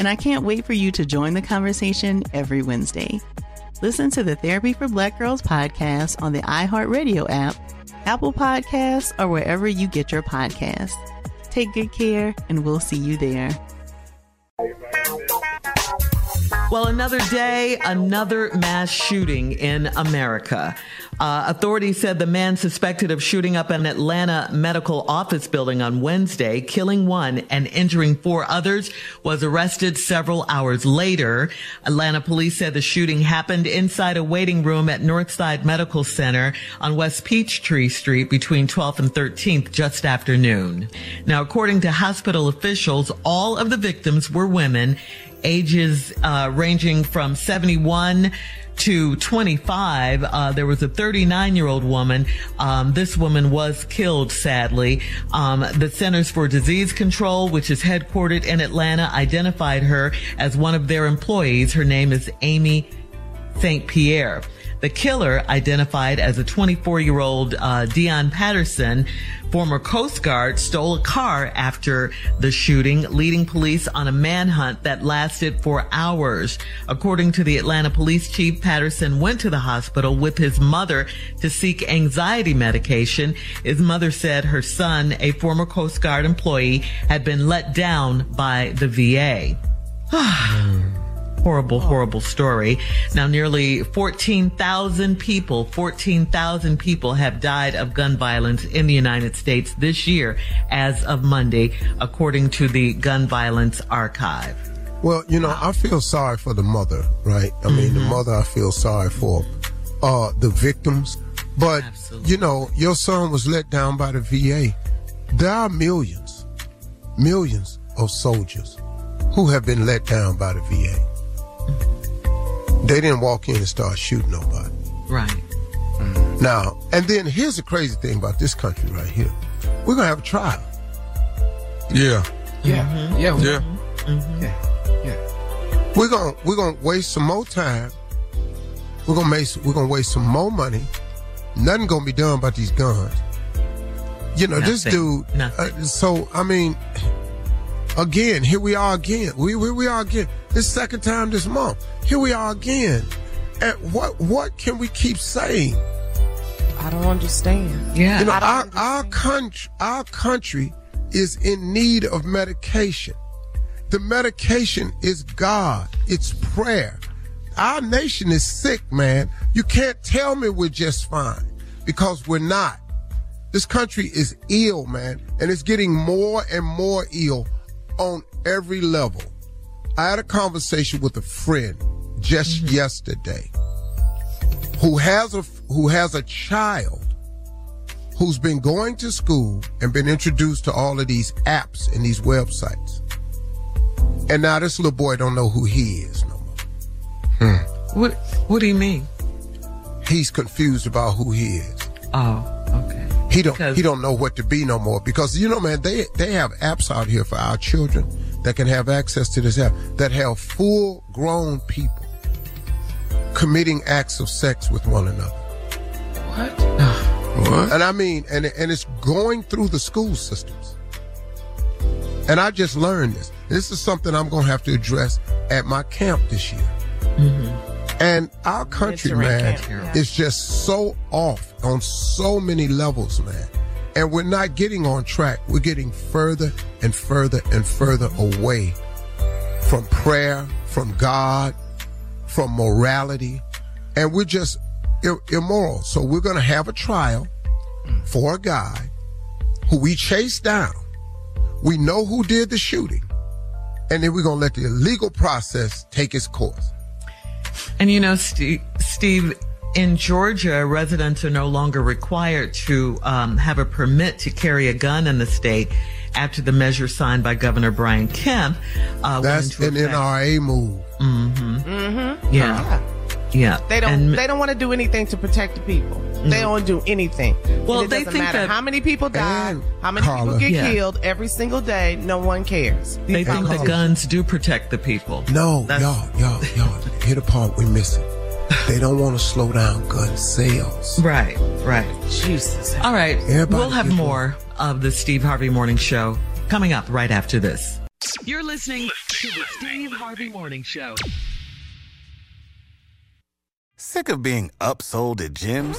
and I can't wait for you to join the conversation every Wednesday. Listen to the Therapy for Black Girls podcast on the iHeartRadio app, Apple Podcasts, or wherever you get your podcasts. Take good care, and we'll see you there. Well, another day, another mass shooting in America. Uh, authorities said the man suspected of shooting up an Atlanta medical office building on Wednesday, killing one and injuring four others, was arrested several hours later. Atlanta police said the shooting happened inside a waiting room at Northside Medical Center on West Peachtree Street between 12th and 13th just after noon. Now, according to hospital officials, all of the victims were women ages uh, ranging from 71 to 25. Uh, there was a 39 year old woman. Um, this woman was killed, sadly. Um, the Centers for Disease Control, which is headquartered in Atlanta, identified her as one of their employees. Her name is Amy St. Pierre. The killer, identified as a 24 year old uh, Deion Patterson, former Coast Guard, stole a car after the shooting, leading police on a manhunt that lasted for hours. According to the Atlanta police chief, Patterson went to the hospital with his mother to seek anxiety medication. His mother said her son, a former Coast Guard employee, had been let down by the VA. horrible, horrible story. Now, nearly 14,000 people, 14,000 people have died of gun violence in the United States this year as of Monday, according to the Gun Violence Archive. Well, you know, I feel sorry for the mother, right? I mean, mm-hmm. the mother I feel sorry for, uh, the victims. But, Absolutely. you know, your son was let down by the VA. There are millions, millions of soldiers who have been let down by the VA. They didn't walk in and start shooting nobody. Right. Mm. Now, and then here's the crazy thing about this country right here. We're gonna have a trial. Yeah. Yeah. Mm-hmm. Yeah. Yeah. Mm-hmm. Yeah. Yeah. We're gonna we're gonna waste some more time. We're gonna make we're gonna waste some more money. Nothing gonna be done about these guns. You know, Nothing. this dude. Uh, so I mean, again, here we are again. We we, we are again. This second time this month. Here we are again. And what what can we keep saying? I don't understand. Yeah. You know, our, our country our country is in need of medication. The medication is God. It's prayer. Our nation is sick, man. You can't tell me we're just fine because we're not. This country is ill, man, and it's getting more and more ill on every level. I had a conversation with a friend just mm-hmm. yesterday who has a who has a child who's been going to school and been introduced to all of these apps and these websites. And now this little boy don't know who he is no more. What What do you mean? He's confused about who he is. Oh, okay. He don't Because- he don't know what to be no more because you know man they they have apps out here for our children that can have access to this app that have full grown people committing acts of sex with one another. What? What? And I mean and and it's going through the school systems. And I just learned this. This is something I'm going to have to address at my camp this year. Mm-hmm. And our country, man, camp, yeah. is just so off on so many levels, man. And we're not getting on track. We're getting further and further and further away from prayer, from God, from morality. And we're just immoral. So we're going to have a trial for a guy who we chased down. We know who did the shooting. And then we're going to let the legal process take its course. And you know, Steve, Steve, in Georgia, residents are no longer required to um, have a permit to carry a gun in the state after the measure signed by Governor Brian Kemp. Uh, went That's into an effect. NRA move. Mm-hmm. Mm-hmm. Yeah. Yeah. They don't. And- they don't want to do anything to protect the people. They don't do anything. Well, it they doesn't think matter that- how many people die, how many Carla- people get Yeah. killed every single day. No one cares. they think the guns do protect the people. No, That's- y'all, y'all, y'all, hit a part we're missing. They don't want to slow down gun sales. Right, right. Jesus. All right. Everybody we'll have get more of the Steve Harvey Morning Show coming up right after this. You're listening to the Steve Harvey Morning Show. Sick of being upsold at gyms?